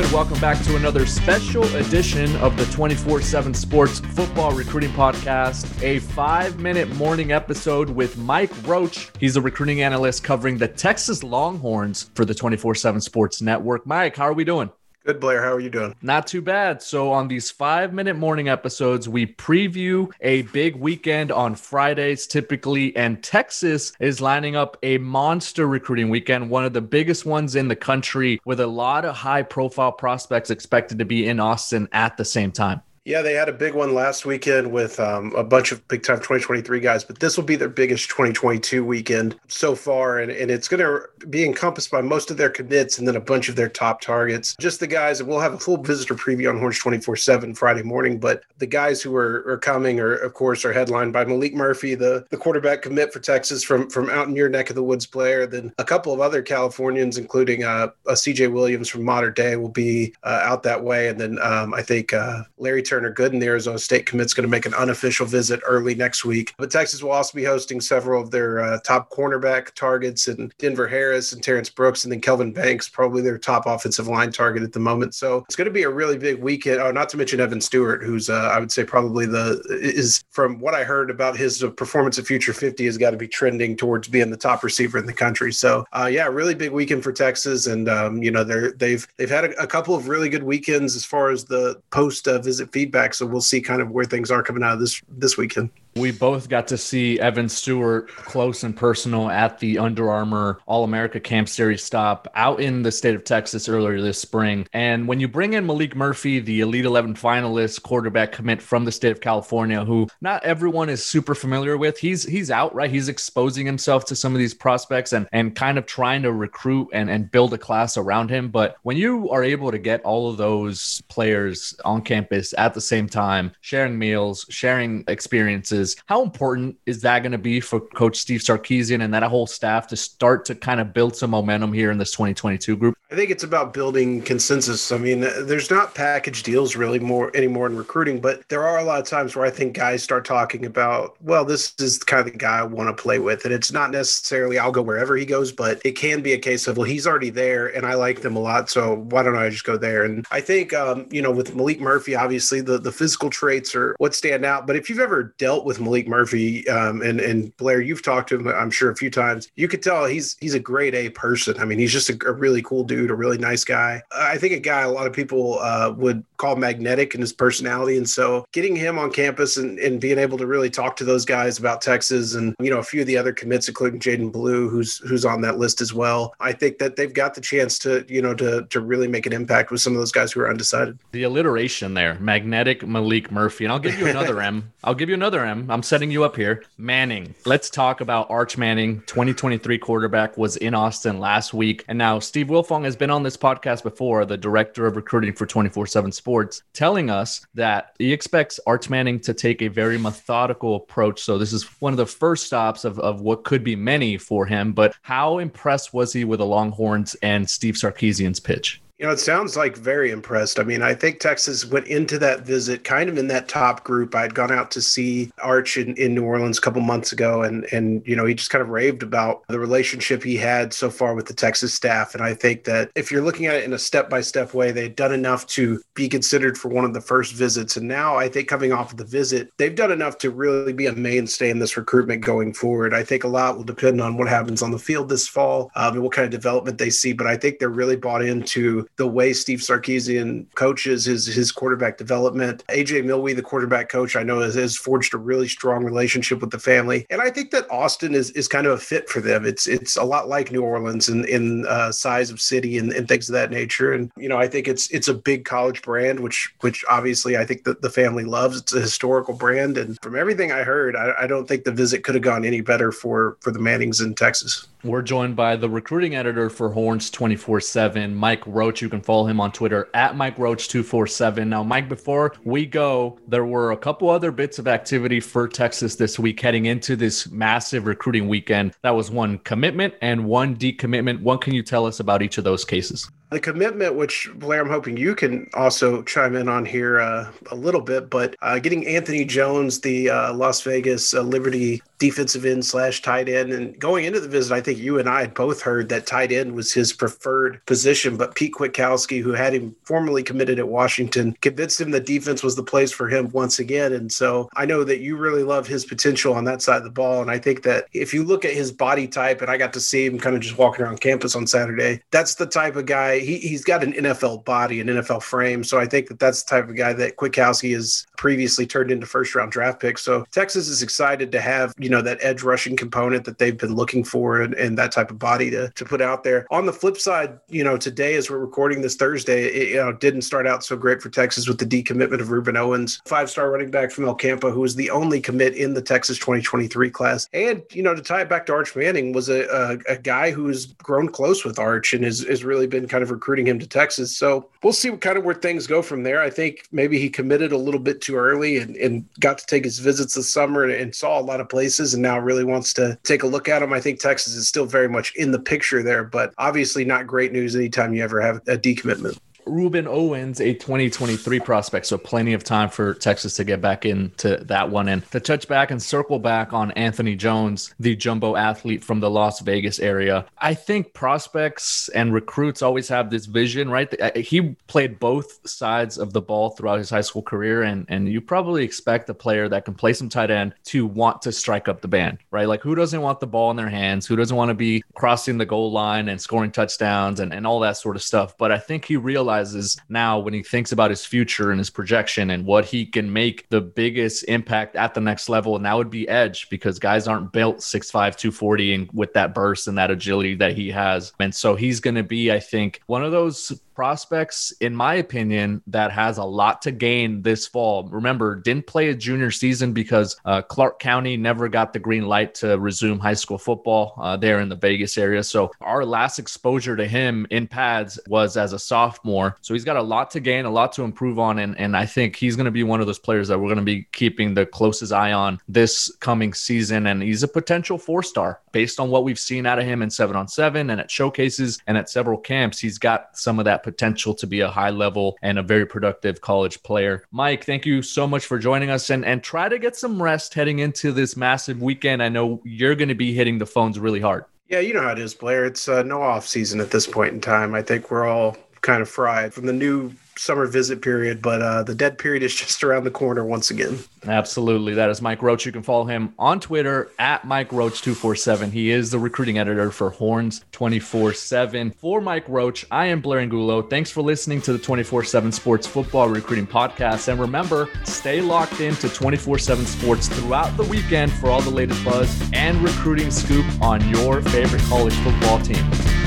good? Welcome back to another special edition of the 24 7 Sports Football Recruiting Podcast, a five minute morning episode with Mike Roach. He's a recruiting analyst covering the Texas Longhorns for the 24 7 Sports Network. Mike, how are we doing? Good, Blair. How are you doing? Not too bad. So, on these five minute morning episodes, we preview a big weekend on Fridays typically, and Texas is lining up a monster recruiting weekend, one of the biggest ones in the country, with a lot of high profile prospects expected to be in Austin at the same time. Yeah, they had a big one last weekend with um, a bunch of big time 2023 guys, but this will be their biggest 2022 weekend so far. And, and it's going to be encompassed by most of their commits and then a bunch of their top targets. Just the guys, and we'll have a full visitor preview on Horns 24 7 Friday morning. But the guys who are, are coming are, of course, are headlined by Maalik Murphy, the, the quarterback commit for Texas from, from out in your neck of the woods Blair. Then a couple of other Californians, including uh, a CJ Williams from Mater Dei, will be uh, out that way. And then um, I think uh, Larry Turner Gooden, the Arizona State commit's going to make an unofficial visit early next week. But Texas will also be hosting several of their uh, top cornerback targets and Denver Harris and Terrence Brooks, and then Kelvin Banks, probably their top offensive line target at the moment. So it's going to be a really big weekend. Oh, not to mention Evan Stewart, who's uh, I would say probably the is from what I heard about his performance at Future 50 has got to be trending towards being the top receiver in the country. So uh, yeah, really big weekend for Texas, and um, you know they're they've they've had a, a, couple of really good weekends as far as the post uh, visit feedback. So we'll see kind of where things are coming out of this this weekend. We both got to see Evan Stewart close and personal at the Under Armour All America Camp Series stop out in the state of Texas earlier this spring. And when you bring in Maalik Murphy, the Elite 11 finalist quarterback commit from the state of California, who not everyone is super familiar with, he's he's out, right? He's exposing himself to some of these prospects and and kind of trying to recruit and, and build a class around him. But when you are able to get all of those players on campus at the same time, sharing meals, sharing experiences, how important is that going to be for Coach Steve Sarkisian and that whole staff to start to kind of build some momentum here in this 2022 group? I think it's about building consensus. I mean, there's not package deals really more anymore in recruiting, but there are a lot of times where I think guys start talking about, well, this is the kind of the guy I want to play with. And it's not necessarily I'll go wherever he goes, but it can be a case of, well, he's already there and I like them a lot. So why don't I just go there? And I think, um, you know, with Maalik Murphy, obviously the, the physical traits are what stand out. But if you've ever dealt with Maalik Murphy um, and, and Blair, you've talked to him, I'm sure, a few times, you could tell he's he's a great A person. I mean, he's just a, a really cool dude dude, a really nice guy. I think a guy a lot of people uh, would call magnetic in his personality. And so getting him on campus and, and being able to really talk to those guys about Texas and, you know, a few of the other commits, including Jaydon Blue, who's who's on that list as well. I think that they've got the chance to, you know, to to really make an impact with some of those guys who are undecided. The alliteration there, magnetic Maalik Murphy. And I'll give you another M. I'll give you another M. I'm setting you up here. Manning. Let's talk about Arch Manning, 2023 quarterback, was in Austin last week. And now Steve Wiltfong has been on this podcast before, the director of recruiting for 24 7 Sports, telling us that he expects Arch Manning to take a very methodical approach. So, this is one of the first stops of, of what could be many for him. But how impressed was he with the Longhorns and Steve Sarkisian's pitch? You know, it sounds like very impressed. I mean, I think Texas went into that visit kind of in that top group. I'd gone out to see Arch in, in New Orleans a couple months ago, and and you know he just kind of raved about the relationship he had so far with the Texas staff. And I think that if you're looking at it in a step by step way, they'd done enough to be considered for one of the first visits. And now I think coming off of the visit, they've done enough to really be a mainstay in this recruitment going forward. I think a lot will depend on what happens on the field this fall um, and what kind of development they see. But I think they're really bought into the way Steve Sarkisian coaches his his quarterback development. AJ Milwee, the quarterback coach, I know has, has, forged a really strong relationship with the family, and I think that Austin is is kind of a fit for them. It's it's a lot like New Orleans in in uh, size of city and, and things of that nature. And you know, I think it's it's a big college brand, which which obviously I think that the family loves. It's a historical brand, and from everything I heard, I, I don't think the visit could have gone any better for for the Mannings in Texas. We're joined by the recruiting editor for Horns 24 7, Mike Roach. You can follow him on Twitter at Mike Roach 247. Now, Mike, before we go, there were a couple other bits of activity for Texas this week heading into this massive recruiting weekend. That was one commitment and one decommitment. What can you tell us about each of those cases? The commitment, which Blair, I'm hoping you can also chime in on here uh, a little bit, but uh, getting Anthony Jones, the uh, Las Vegas uh, Liberty defensive end slash tight end. And going into the visit, I think you and I had both heard that tight end was his preferred position. But Pete Kwiatkowski, who had him formally committed at Washington, convinced him that defense was the place for him once again. And so I know that you really love his potential on that side of the ball. And I think that if you look at his body type, and I got to see him kind of just walking around campus on Saturday, that's the type of guy he, he's got an NFL body, an NFL frame. So I think that that's the type of guy that Kwiatkowski has previously turned into first round draft picks. So Texas is excited to have, you know, that edge rushing component that they've been looking for and, and that type of body to, to put out there. On the flip side, you know, today as we're recording this Thursday, it you know, didn't start out so great for Texas with the decommitment of Rueben Owens, five star running back from El Campo, who was the only commit in the Texas 2023 class. And, you know, to tie it back to Arch Manning, was a, a, a guy who's grown close with Arch and has, has really been kind of recruiting him to Texas. So we'll see what kind of where things go from there. I think maybe he committed a little bit too early and, and got to take his visits this summer and, and saw a lot of places and now really wants to take a look at them. I think Texas is still very much in the picture there, but obviously not great news anytime you ever have a decommitment. Rueben Owens, a 2023 prospect, so plenty of time for Texas to get back into that one. And to touch back and circle back on Anthony Jones, the jumbo athlete from the Las Vegas area, I think prospects and recruits always have this vision, right? Uh, he played both sides of the ball throughout his high school career, and and you probably expect a player that can play some tight end to want to strike up the band, right? Like who doesn't want the ball in their hands? Who doesn't want to be crossing the goal line and scoring touchdowns and, and all that sort of stuff? But I think he realized realizes now when he thinks about his future and his projection and what he can make the biggest impact at the next level, and that would be edge because guys aren't built 6'5, 240 and with that burst and that agility that he has. And so he's going to be, I think, one of those prospects, in my opinion, that has a lot to gain this fall. Remember, didn't play a junior season because uh, Clark County never got the green light to resume high school football uh, there in the Vegas area. So our last exposure to him in pads was as a sophomore. So he's got a lot to gain, a lot to improve on. And, and I think he's going to be one of those players that we're going to be keeping the closest eye on this coming season. And he's a potential four star based on what we've seen out of him in seven on seven and at showcases and at several camps. He's got some of that potential to be a high level and a very productive college player. Mike, thank you so much for joining us and, and try to get some rest heading into this massive weekend. I know you're going to be hitting the phones really hard. Yeah, you know how it is, Blair. It's uh, no off season at this point in time. I think we're all kind of fried from the new summer visit period, but uh, the dead period is just around the corner once again. Absolutely. That is Mike Roach. You can follow him on Twitter at Mike Roach247. He is the recruiting editor for Horns 24 7. For Mike Roach, I am Blair Angulo. Thanks for listening to the 24 7 Sports Football Recruiting Podcast. And remember, stay locked into 24 7 Sports throughout the weekend for all the latest buzz and recruiting scoop on your favorite college football team.